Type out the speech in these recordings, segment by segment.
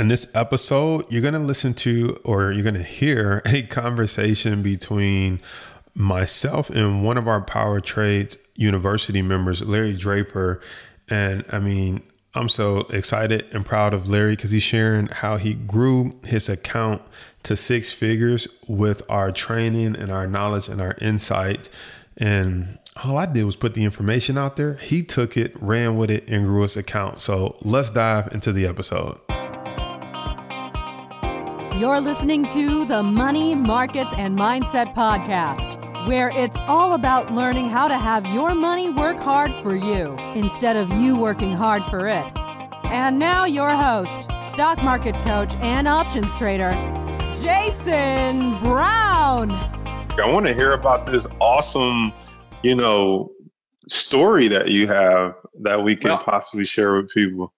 In this episode, you're going to listen to or you're going to hear a conversation between myself and one of our Power Trades University members, Larry Draper. And I mean, I'm so excited and proud of Larry because he's sharing how he grew his account to six figures with our training and our knowledge and our insight. And all I did was put the information out there. He took it, ran with it, and grew his account. So let's dive into the episode. You're listening to the Money, Markets, and Mindset Podcast where it's all about learning how to have your money work hard for you instead of you working hard for it. And now, your host, stock market coach and options trader, Jason Brown. I want to hear about this awesome, you know, story that you have that we can well, possibly share with people.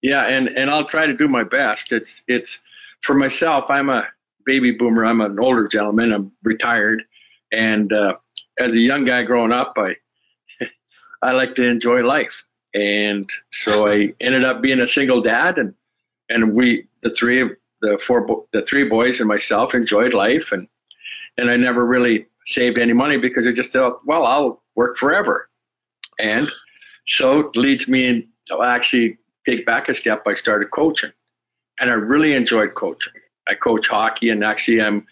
Yeah, and and I'll try to do my best. It's it's for myself. I'm a baby boomer. I'm an older gentleman. I'm retired, and uh, as a young guy growing up, I I like to enjoy life, and so I ended up being a single dad, and and we the three of the four the three boys and myself enjoyed life, and and I never really saved any money because I just thought, well, I'll work forever, and so it leads me in. Actually take back a step. I started coaching, and I really enjoyed coaching. I coach hockey, and actually, I'm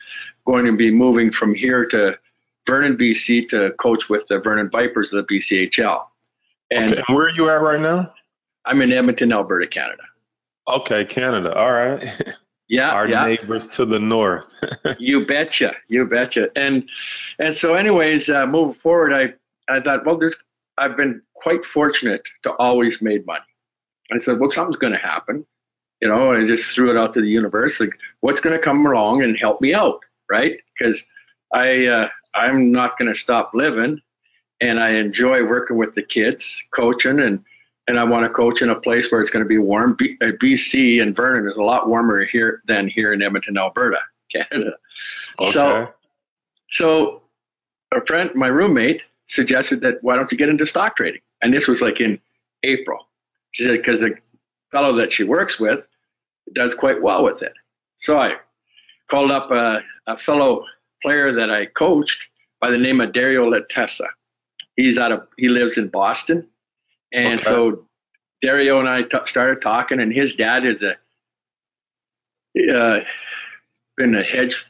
going to be moving from here to Vernon, BC, to coach with the Vernon Vipers of the BCHL. And okay. where are you at right now? I'm in Edmonton, Alberta, Canada. Okay, Canada. All right. Yeah, our yeah. neighbors to the north. you betcha, you betcha. And and so, anyways, uh, moving forward, I I thought, well, there's I've been quite fortunate to always made money. I said, well, something's going to happen, you know. And I just threw it out to the universe, like, what's going to come along and help me out, right? Because I uh, I'm not going to stop living, and I enjoy working with the kids, coaching, and and I want to coach in a place where it's going to be warm. B, uh, BC and Vernon is a lot warmer here than here in Edmonton, Alberta, Canada. Okay. So, so a friend, my roommate, suggested that why don't you get into stock trading? And this was like in April. She said because the fellow that she works with does quite well with it. So I called up a, a fellow player that I coached by the name of Dario Latessa. He's out of he lives in Boston, and okay. so Dario and I t- started talking, and his dad is a uh, been a hedge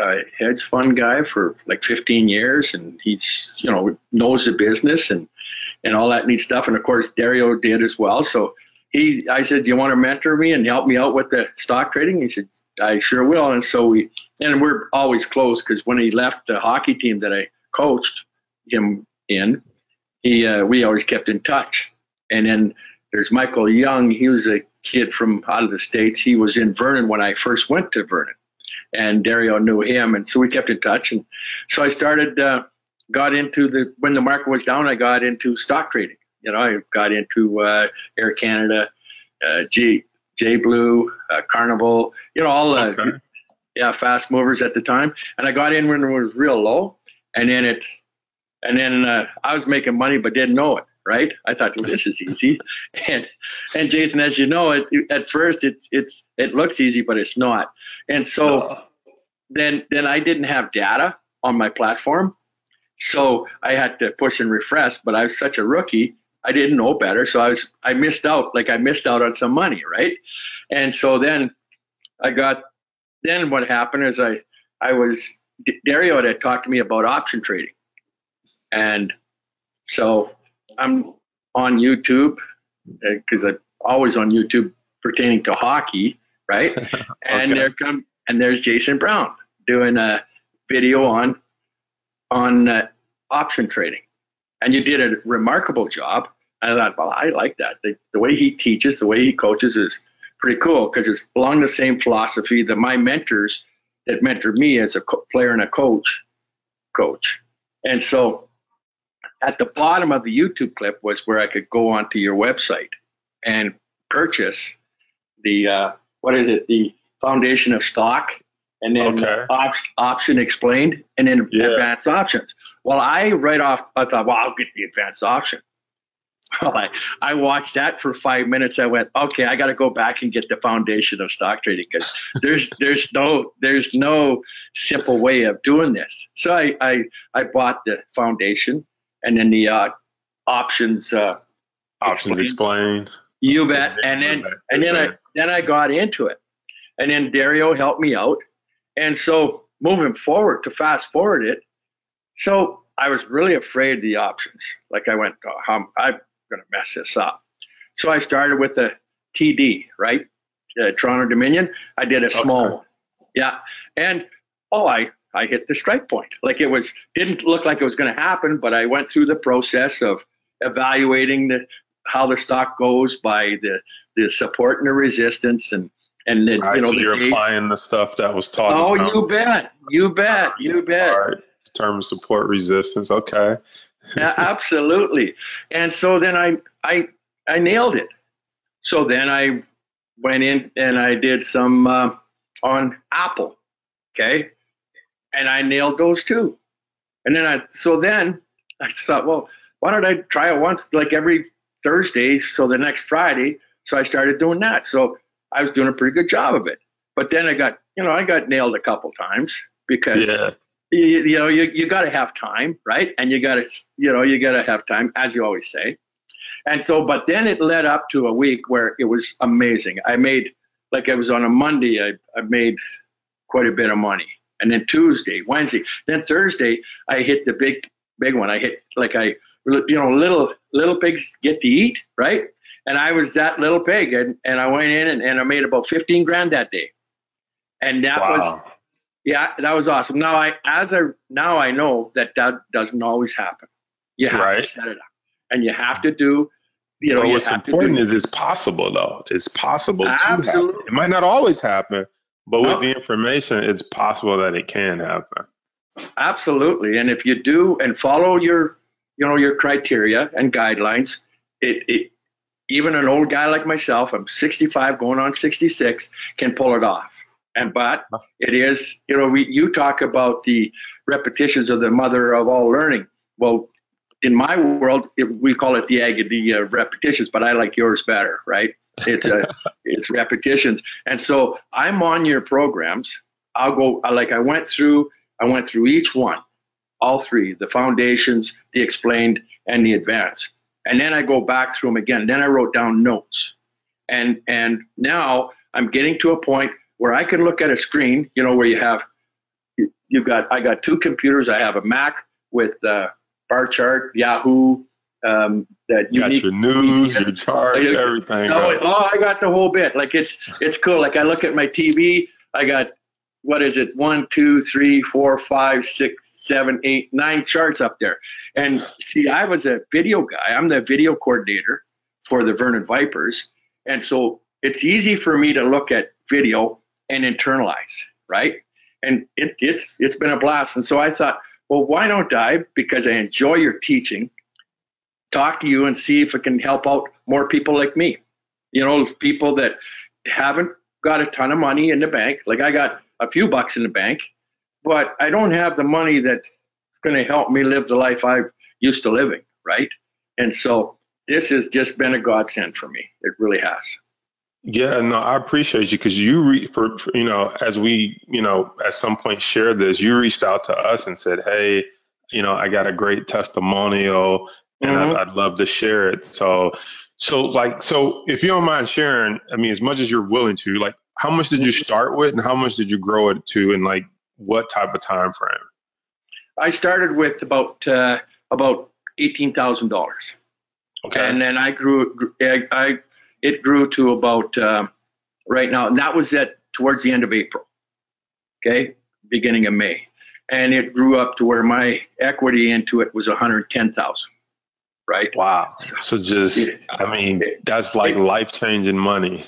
uh, hedge fund guy for like 15 years, and he's you know knows the business and and all that neat stuff. And of course, Dario did as well. So he, I said, "Do you want to mentor me and help me out with the stock trading?" He said, "I sure will." And so we and we're always close because when he left the hockey team that I coached him in, he uh, we always kept in touch. And then there's Michael Young. He was a kid from out of the states. He was in Vernon when I first went to Vernon, and Dario knew him, and so we kept in touch. And so I started, uh, got into the when the market was down. I got into stock trading. You know, I got into uh, Air Canada, uh, G, J Blue, uh, Carnival. You know, all the okay yeah, fast movers at the time. And I got in when it was real low, and then it, and then uh, I was making money but didn't know it. Right? I thought well, this is easy, and and Jason, as you know, it, at first it's it's it looks easy, but it's not. And so uh. then then I didn't have data on my platform, so I had to push and refresh. But I was such a rookie, I didn't know better, so I was I missed out. Like I missed out on some money, right? And so then I got then what happened is I I was Dario had talked to me about option trading, and so I'm on YouTube because uh, I'm always on YouTube pertaining to hockey, right? okay. And there comes and there's Jason Brown doing a video on on uh, option trading, and you did a remarkable job. I thought, well, I like that. The, the way he teaches, the way he coaches is pretty cool because it's along the same philosophy that my mentors that mentored me as a co- player and a coach coach. And so at the bottom of the YouTube clip was where I could go onto your website and purchase the uh, what is it the foundation of stock and then okay. op- option explained and then yeah. advanced options. Well, I right off I thought, well, I'll get the advanced option. Well, I, I watched that for five minutes. I went, okay, I got to go back and get the foundation of stock trading because there's there's no there's no simple way of doing this. So I I, I bought the foundation and then the uh, options uh, options explained. You bet. And then and then I then I got into it, and then Dario helped me out, and so moving forward to fast forward it, so I was really afraid of the options. Like I went, oh, I'm, I'm going to mess this up. So I started with the TD, right? Uh, Toronto Dominion. I did a small okay. one. Yeah. And oh, I, I hit the strike point. Like it was, didn't look like it was going to happen, but I went through the process of evaluating the, how the stock goes by the, the support and the resistance and, and then, right, you know, so you're days. applying the stuff that was taught. Oh, about. you bet. You bet. You bet. All right. Term support resistance. Okay yeah, absolutely. And so then I, I, I nailed it. So then I went in and I did some uh, on Apple. Okay. And I nailed those too. And then I, so then I thought, well, why don't I try it once, like every Thursday? So the next Friday. So I started doing that. So I was doing a pretty good job of it. But then I got, you know, I got nailed a couple times because yeah you, you know, you, you got to have time, right? And you got to, you know, you got to have time, as you always say. And so, but then it led up to a week where it was amazing. I made, like, I was on a Monday, I, I made quite a bit of money. And then Tuesday, Wednesday, then Thursday, I hit the big, big one. I hit, like, I, you know, little, little pigs get to eat, right? And I was that little pig. And, and I went in and, and I made about 15 grand that day. And that wow. was, yeah, that was awesome. Now I, as I now I know that that doesn't always happen. You have right. to set it up, and you have to do. You know, what's important is it's possible though. It's possible Absolutely. to happen. It might not always happen, but no. with the information, it's possible that it can happen. Absolutely, and if you do and follow your, you know, your criteria and guidelines, it, it even an old guy like myself, I'm 65 going on 66, can pull it off. And but it is, you know, we you talk about the repetitions of the mother of all learning. Well, in my world, it, we call it the agony of repetitions, but I like yours better, right? It's uh, a, it's repetitions. And so I'm on your programs. I'll go like I went through. I went through each one, all three: the foundations, the explained, and the advanced. And then I go back through them again. Then I wrote down notes, and and now I'm getting to a point where I can look at a screen, you know, where you have, you've got, I got two computers. I have a Mac with uh, bar chart, Yahoo, um, that you got your news, your charts, everything. Oh, oh, I got the whole bit. Like it's, it's cool. Like I look at my TV, I got, what is it? One, two, three, four, five, six, seven, eight, nine charts up there. And see, I was a video guy. I'm the video coordinator for the Vernon Vipers. And so it's easy for me to look at video and internalize, right? And it, it's it's been a blast. And so I thought, well, why don't I? Because I enjoy your teaching, talk to you and see if it can help out more people like me. You know, people that haven't got a ton of money in the bank. Like I got a few bucks in the bank, but I don't have the money that's going to help me live the life I've used to living, right? And so this has just been a godsend for me. It really has. Yeah, no, I appreciate you because you re- for, you know as we you know at some point shared this, you reached out to us and said, hey, you know, I got a great testimonial and mm-hmm. I'd, I'd love to share it. So, so like, so if you don't mind sharing, I mean, as much as you're willing to, like, how much did you start with and how much did you grow it to, and like what type of time frame? I started with about uh, about eighteen thousand dollars. Okay. And then I grew. I, I it grew to about uh, right now, and that was at towards the end of April, okay, beginning of May, and it grew up to where my equity into it was 110,000. Right. Wow. So just, I mean, that's like life changing money.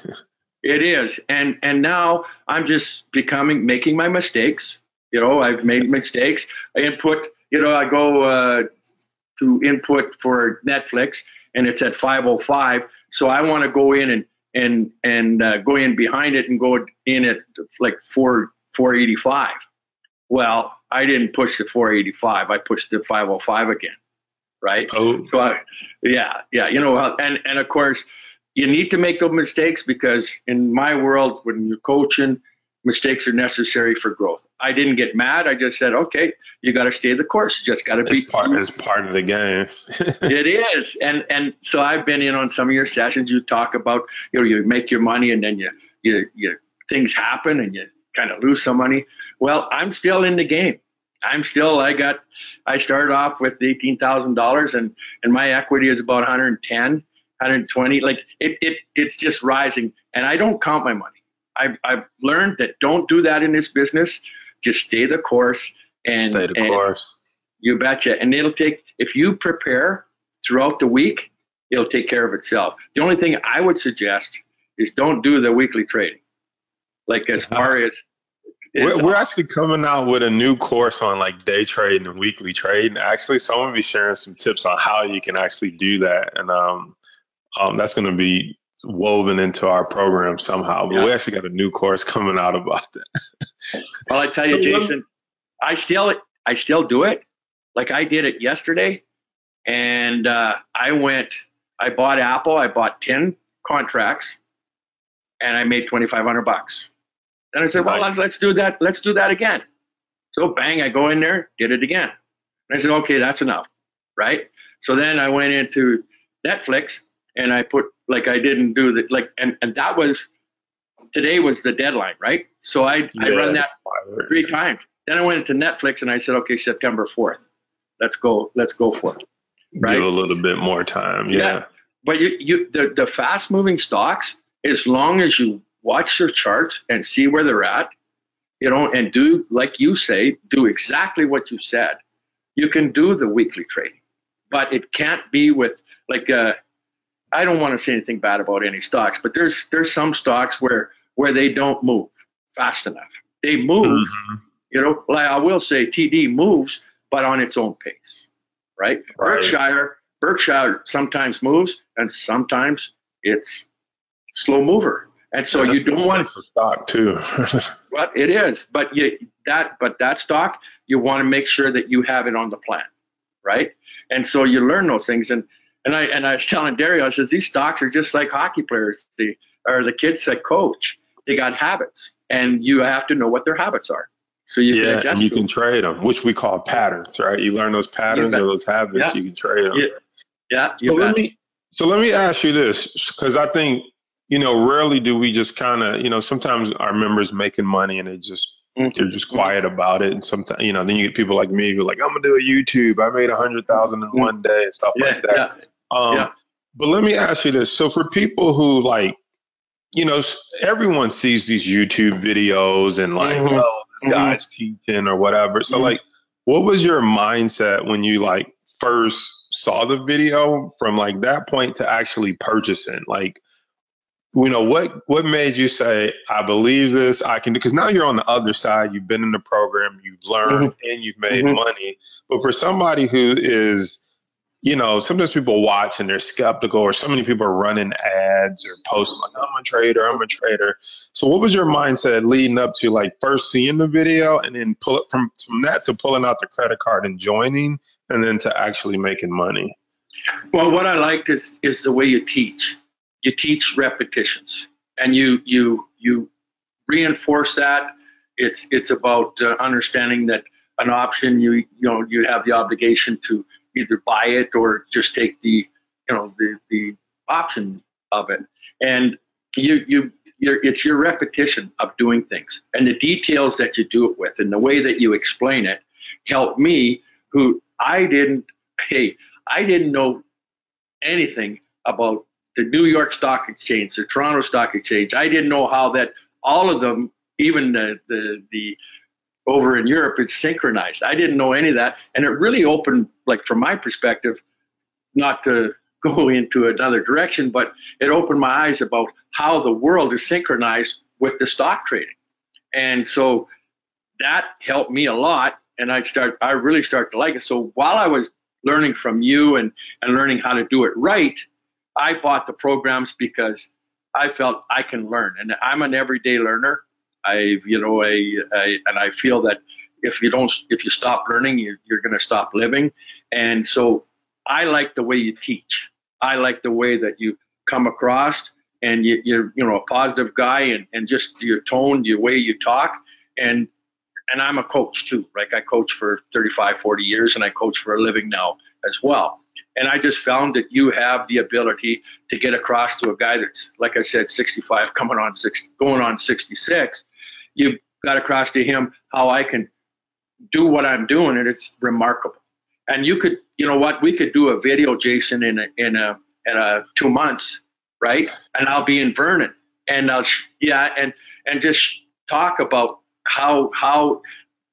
It is, and and now I'm just becoming making my mistakes. You know, I've made mistakes. I input. You know, I go uh, to input for Netflix, and it's at 505 so I want to go in and and and uh, go in behind it and go in at like four 485. Well, I didn't push the 485. I pushed the 505 again. right? Oh. So I, yeah, yeah, you know, and and of course, you need to make those mistakes because in my world, when you're coaching, mistakes are necessary for growth. I didn't get mad. I just said, okay, you got to stay the course. You just got to be part. It's part of the game. it is, and and so I've been in on some of your sessions. You talk about you know you make your money and then you you you things happen and you kind of lose some money. Well, I'm still in the game. I'm still I got I started off with eighteen thousand dollars and and my equity is about 110, 120. Like it it it's just rising, and I don't count my money. I've, I've learned that don't do that in this business. Just stay the course and stay the and course. You betcha. And it'll take if you prepare throughout the week, it'll take care of itself. The only thing I would suggest is don't do the weekly trading. Like as far as we're, we're, actually coming out with a new course on like day trading and weekly trading. Actually, so I'm gonna be sharing some tips on how you can actually do that, and um, um, that's gonna be woven into our program somehow. But yeah. we actually got a new course coming out about that. well, I tell you, Jason, I still I still do it. Like I did it yesterday, and uh, I went. I bought Apple. I bought ten contracts, and I made twenty five hundred bucks. Then I said, well, let's, let's do that. Let's do that again. So bang, I go in there, did it again. And I said, okay, that's enough, right? So then I went into Netflix and I put like I didn't do the like and and that was today was the deadline, right? So I yeah. I run that three times. Then I went into Netflix and I said, okay, September fourth, let's go, let's go for it. Right? Give a little bit more time, yeah. yeah. But you you the the fast moving stocks, as long as you watch your charts and see where they're at, you know, and do like you say, do exactly what you said. You can do the weekly trading, but it can't be with like uh, I don't want to say anything bad about any stocks, but there's there's some stocks where where they don't move fast enough. They move, mm-hmm. you know. Like I will say, TD moves, but on its own pace, right? right? Berkshire Berkshire sometimes moves, and sometimes it's slow mover. And so yeah, you don't want to stock too. but it is. But you that but that stock you want to make sure that you have it on the plan, right? And so you learn those things. And and I and I was telling Dario, I says these stocks are just like hockey players. The or the kids that coach, they got habits, and you have to know what their habits are. So you yeah, can and you can trade them, which we call patterns, right? You learn those patterns or those habits, yeah. you can trade them. Yeah. yeah so let me so let me ask you this, because I think you know, rarely do we just kind of, you know, sometimes our members making money and they just mm-hmm. they're just quiet about it. And sometimes, you know, then you get people like me who are like, I'm gonna do a YouTube. I made a hundred thousand in mm-hmm. one day and stuff yeah, like that. Um, yeah. But let me ask you this: so for people who like, you know, everyone sees these YouTube videos and like, mm-hmm. oh, this mm-hmm. guy's teaching or whatever. So mm-hmm. like, what was your mindset when you like first saw the video from like that point to actually purchasing? Like, you know what what made you say i believe this i can do because now you're on the other side you've been in the program you've learned mm-hmm. and you've made mm-hmm. money but for somebody who is you know sometimes people watch and they're skeptical or so many people are running ads or posting like i'm a trader i'm a trader. So what was your mindset leading up to like first seeing the video and then pull it from from that to pulling out the credit card and joining and then to actually making money? Well what i liked is is the way you teach. You teach repetitions and you you you reinforce that. It's it's about uh, understanding that an option you you know you have the obligation to either buy it or just take the you know the the option of it and you you it's your repetition of doing things and the details that you do it with and the way that you explain it help me who I didn't hey I didn't know anything about the New York Stock Exchange, the Toronto Stock Exchange. I didn't know how that all of them, even the the, the over in Europe, it's synchronized. I didn't know any of that, and it really opened, like from my perspective, not to go into another direction, but it opened my eyes about how the world is synchronized with the stock trading, and so that helped me a lot. And I start, I really start to like it. So while I was learning from you and and learning how to do it right, I bought the programs because I felt I can learn, and I'm an everyday learner. I, you know, I, I and I feel that if you don't, if you stop learning, you, you're going to stop living. And so I like the way you teach. I like the way that you come across and you, you're you know a positive guy and, and just your tone, your way you talk, and and I'm a coach too. Like I coach for 35, 40 years, and I coach for a living now as well. And I just found that you have the ability to get across to a guy that's, like I said, 65, coming on six, going on 66. You've got across to him how I can do what I'm doing, and it's remarkable. And you could, you know what, we could do a video, Jason, in a, in a, in a two months, right? And I'll be in Vernon, and I'll, yeah, and and just talk about how how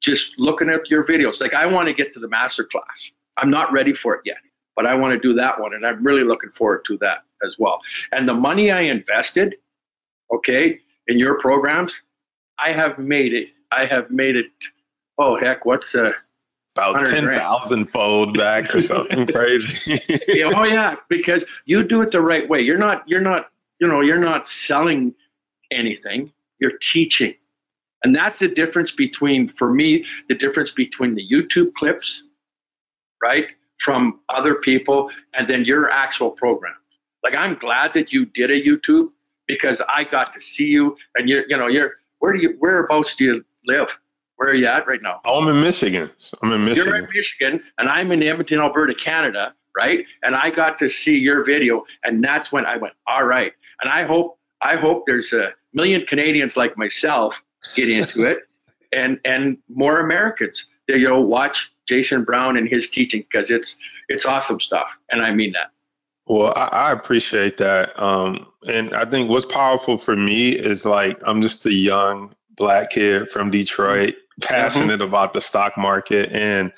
just looking at your videos. Like I want to get to the master class. I'm not ready for it yet, but I want to do that one, and I'm really looking forward to that as well. And the money I invested, okay, in your programs, I have made it. I have made it. Oh heck, what's uh about ten thousand fold back or something crazy. oh yeah, because you do it the right way. You're not. You're not. You know. You're not selling anything. You're teaching, and that's the difference between, for me, the difference between the YouTube clips, right, from other people, and then your actual program. Like I'm glad that you did a YouTube because I got to see you, and you're. You know, you're. Where do you? Whereabouts do you live? Where are you at right now? Oh, I'm in Michigan. I'm in Michigan. You're in Michigan, and I'm in Edmonton, Alberta, Canada, right? And I got to see your video, and that's when I went, all right. And I hope, I hope there's a million Canadians like myself get into it, and and more Americans that you know watch Jason Brown and his teaching because it's it's awesome stuff, and I mean that. Well, I, I appreciate that, um, and I think what's powerful for me is like I'm just a young black kid from Detroit passionate mm-hmm. about the stock market and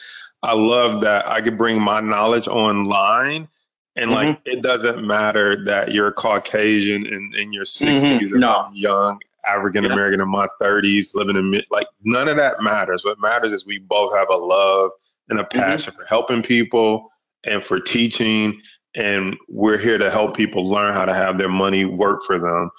I love that I could bring my knowledge online and like mm-hmm. it doesn't matter that you're Caucasian and in your 60s mm-hmm. and no. I'm young African American in my 30s living in like none of that matters. What matters is we both have a love and a mm-hmm. passion for helping people and for teaching and we're here to help people learn how to have their money work for them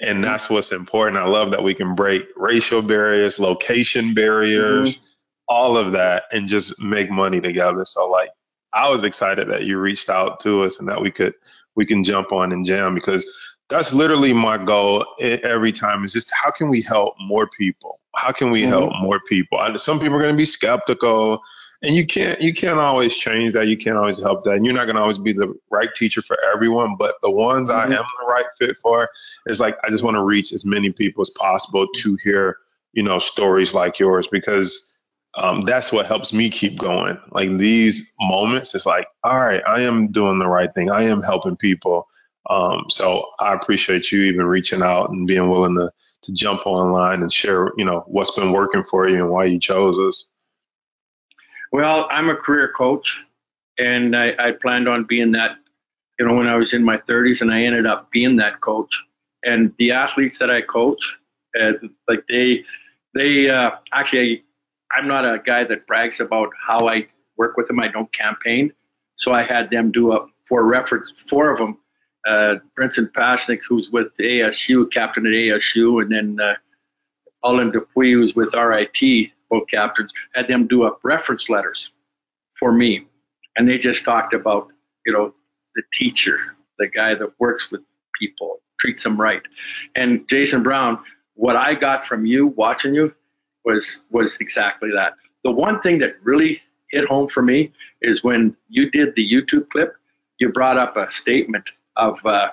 and mm-hmm. that's what's important. I love that we can break racial barriers, location barriers, mm-hmm. all of that, and just make money together. So like, I was excited that you reached out to us and that we could we can jump on and jam because that's literally my goal every time is just how can we help more people? How can we mm-hmm. help more people? Some people are going to be skeptical and you can't you can't always change that you can't always help that and you're not going to always be the right teacher for everyone but the ones mm-hmm. i am the right fit for is like i just want to reach as many people as possible to hear you know stories like yours because um, that's what helps me keep going like these moments it's like all right i am doing the right thing i am helping people um, so i appreciate you even reaching out and being willing to to jump online and share you know what's been working for you and why you chose us well, I'm a career coach, and I, I planned on being that, you know, when I was in my 30s, and I ended up being that coach. And the athletes that I coach, uh, like they, they uh, actually, I'm not a guy that brags about how I work with them. I don't campaign, so I had them do a for reference, four of them. Uh, Brinson Pasnick, who's with ASU, captain at ASU, and then uh, Olin Dupuis, who's with RIT both captains, had them do up reference letters for me. And they just talked about, you know, the teacher, the guy that works with people, treats them right. And Jason Brown, what I got from you watching you was was exactly that. The one thing that really hit home for me is when you did the YouTube clip, you brought up a statement of uh,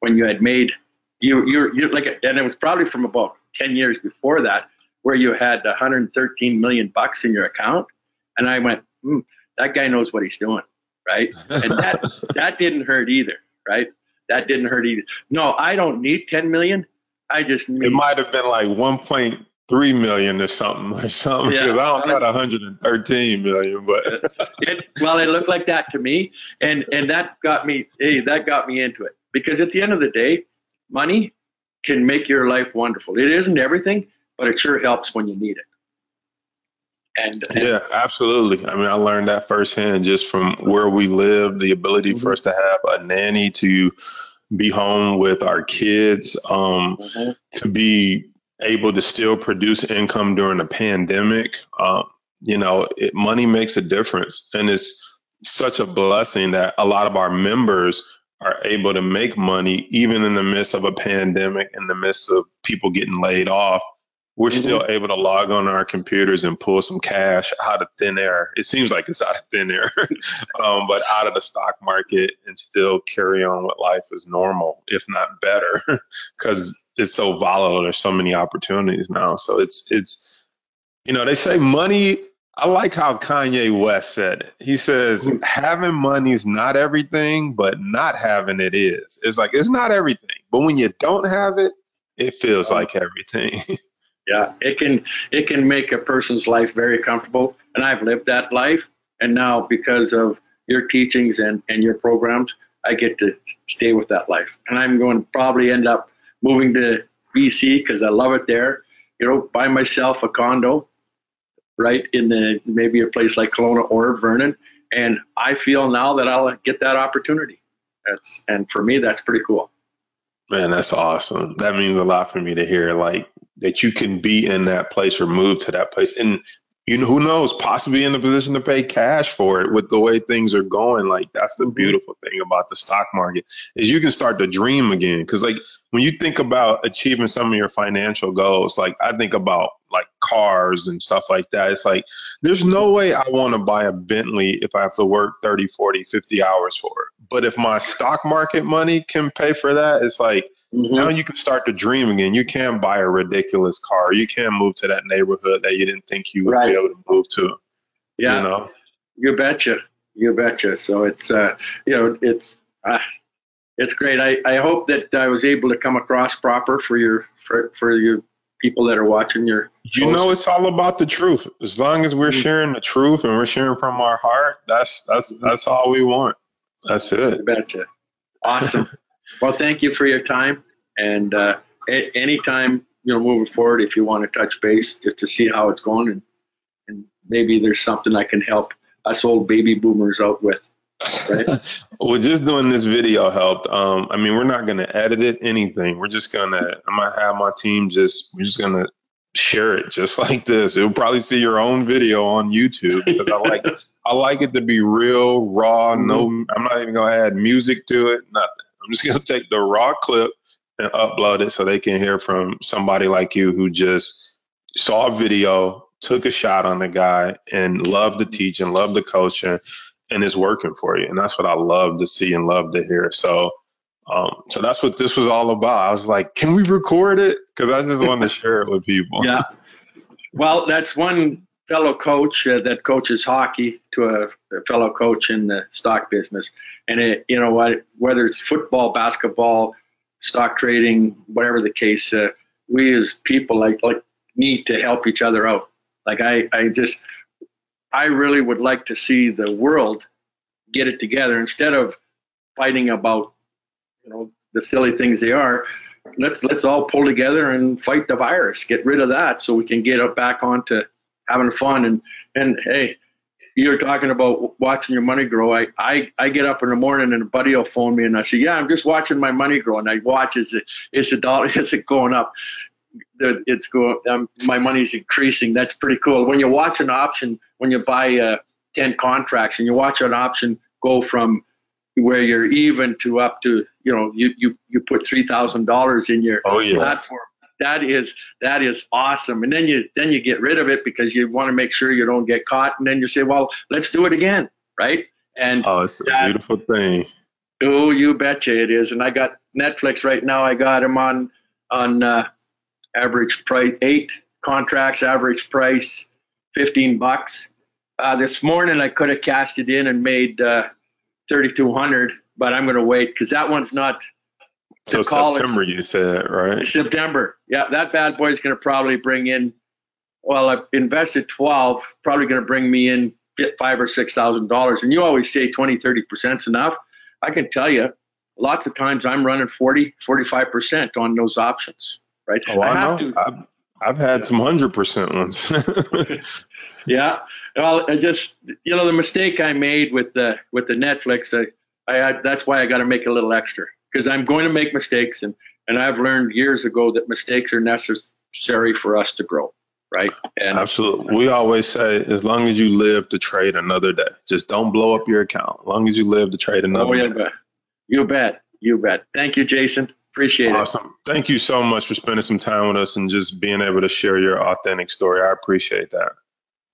when you had made you you you like and it was probably from about 10 years before that where you had 113 million bucks in your account, and I went, hmm, that guy knows what he's doing, right? And that that didn't hurt either, right? That didn't hurt either. No, I don't need 10 million. I just need. It might have been like 1.3 million or something or something because yeah. I don't got 113 million, but it, well, it looked like that to me, and and that got me. Hey, that got me into it because at the end of the day, money can make your life wonderful. It isn't everything, but it sure helps when you need it. And, and yeah, absolutely. I mean, I learned that firsthand just from where we live, the ability mm-hmm. for us to have a nanny to be home with our kids, um, mm-hmm. to be able to still produce income during a pandemic. Um, you know, it, money makes a difference, and it's such a blessing that a lot of our members are able to make money even in the midst of a pandemic, in the midst of people getting laid off. We're mm-hmm. still able to log on our computers and pull some cash out of thin air. It seems like it's out of thin air, um, but out of the stock market and still carry on with life as normal, if not better, because it's so volatile. There's so many opportunities now. So it's it's you know they say money I like how Kanye West said it. He says, mm-hmm. having money is not everything, but not having it is. It's like, it's not everything. But when you don't have it, it feels like everything. yeah, it can it can make a person's life very comfortable. And I've lived that life. And now because of your teachings and, and your programs, I get to stay with that life. And I'm going to probably end up moving to BC because I love it there. You know, buy myself a condo right in the maybe a place like Kelowna or Vernon. And I feel now that I'll get that opportunity. That's and for me that's pretty cool. Man, that's awesome. That means a lot for me to hear. Like that you can be in that place or move to that place. And you know, who knows, possibly in a position to pay cash for it with the way things are going. Like that's the mm-hmm. beautiful thing about the stock market is you can start to dream again. Cause like when you think about achieving some of your financial goals, like I think about like cars and stuff like that. It's like there's no way I want to buy a Bentley if I have to work 30, 40, 50 hours for it. But if my stock market money can pay for that, it's like Mm-hmm. Now you can start to dream again. You can buy a ridiculous car. You can move to that neighborhood that you didn't think you would right. be able to move to. Yeah, you know, you betcha, you betcha. So it's uh, you know, it's uh, it's great. I, I hope that I was able to come across proper for your for for your people that are watching your. You posts. know, it's all about the truth. As long as we're mm-hmm. sharing the truth and we're sharing from our heart, that's that's mm-hmm. that's all we want. That's it. You betcha. Awesome. Well, thank you for your time. And uh, a- anytime, you know, moving forward, if you want to touch base just to see how it's going and, and maybe there's something I can help us old baby boomers out with. Right? well, just doing this video helped. Um, I mean, we're not going to edit it, anything. We're just going to, I'm going to have my team just, we're just going to share it just like this. You'll probably see your own video on YouTube because I like I like it to be real, raw. No, mm-hmm. I'm not even gonna add music to it. Nothing. I'm just gonna take the raw clip and upload it so they can hear from somebody like you who just saw a video, took a shot on the guy, and loved the teaching, loved the coaching, and is working for you. And that's what I love to see and love to hear. So, um, so that's what this was all about. I was like, can we record it? Because I just wanted to share it with people. Yeah. Well, that's one fellow coach uh, that coaches hockey to a, a, fellow coach in the stock business. And it, you know what, whether it's football, basketball, stock trading, whatever the case, uh, we as people like like need to help each other out. Like I, I just, I really would like to see the world get it together instead of fighting about, you know, the silly things they are. Let's let's all pull together and fight the virus. Get rid of that so we can get up back onto having fun. And and hey, you're talking about watching your money grow. I, I, I get up in the morning and a buddy will phone me and I say, yeah, I'm just watching my money grow. And I watch is it is the dollar is it going up? It's going. Um, my money's increasing. That's pretty cool. When you watch an option, when you buy uh, ten contracts and you watch an option go from where you're even to up to you know you you you put three thousand dollars in your oh, yeah. platform that is that is awesome. And then you then you get rid of it because you want to make sure you don't get caught. And then you say, well, let's do it again, right? And oh, it's a that, beautiful thing. Oh, you betcha it is. And I got Netflix right now. I got them on on uh, average price eight contracts, average price fifteen bucks. Uh, this morning I could have cashed it in and made uh, thirty two hundred, but I'm going to wait because that one's not so September, you said, right? September. Yeah, that bad boy is going to probably bring in. Well, I've invested twelve. Probably going to bring me in five or six thousand dollars. And you always say 20, 30 percent is enough. I can tell you, lots of times I'm running 40, 45 percent on those options. Right? Oh, I, I know. To, I've, I've had yeah. some hundred percent ones. yeah. Well, I just you know the mistake I made with the with the Netflix. I, I that's why I got to make a little extra because I'm going to make mistakes, and and I've learned years ago that mistakes are necessary for us to grow. right? And absolutely, we always say as long as you live to trade another day, just don't blow up your account. As long as you live to trade another day. oh, yeah, day. You bet, you bet. Thank you, Jason. Appreciate awesome. it. Awesome. Thank you so much for spending some time with us and just being able to share your authentic story. I appreciate that.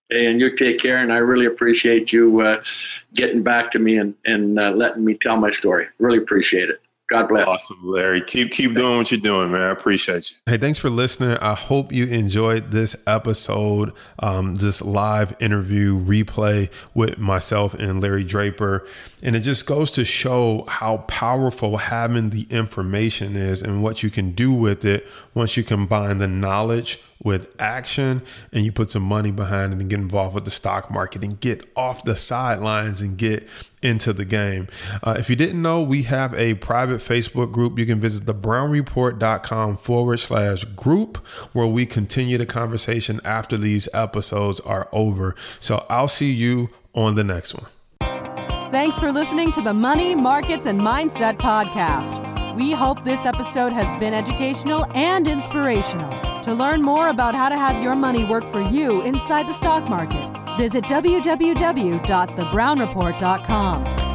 Hey, and you take care, and I really appreciate you uh, getting back to me and, and uh, letting me tell my story. Really appreciate it. God bless. Awesome, Larry. Keep keep doing what you're doing, man. I appreciate you. Hey, thanks for listening. I hope you enjoyed this episode, um, this live interview replay with myself and Larry Draper. And it just goes to show how powerful having the information is and what you can do with it once you combine the knowledge with action and you put some money behind it and get involved with the stock market and get off the sidelines and get into the game. Uh, if you didn't know, we have a private Facebook group. You can visit thebrownreport.com forward slash group where we continue the conversation after these episodes are over. So I'll see you on the next one. Thanks for listening to the Money, Markets, and Mindset podcast. We hope this episode has been educational and inspirational. To learn more about how to have your money work for you inside the stock market, visit www.thebrownreport.com.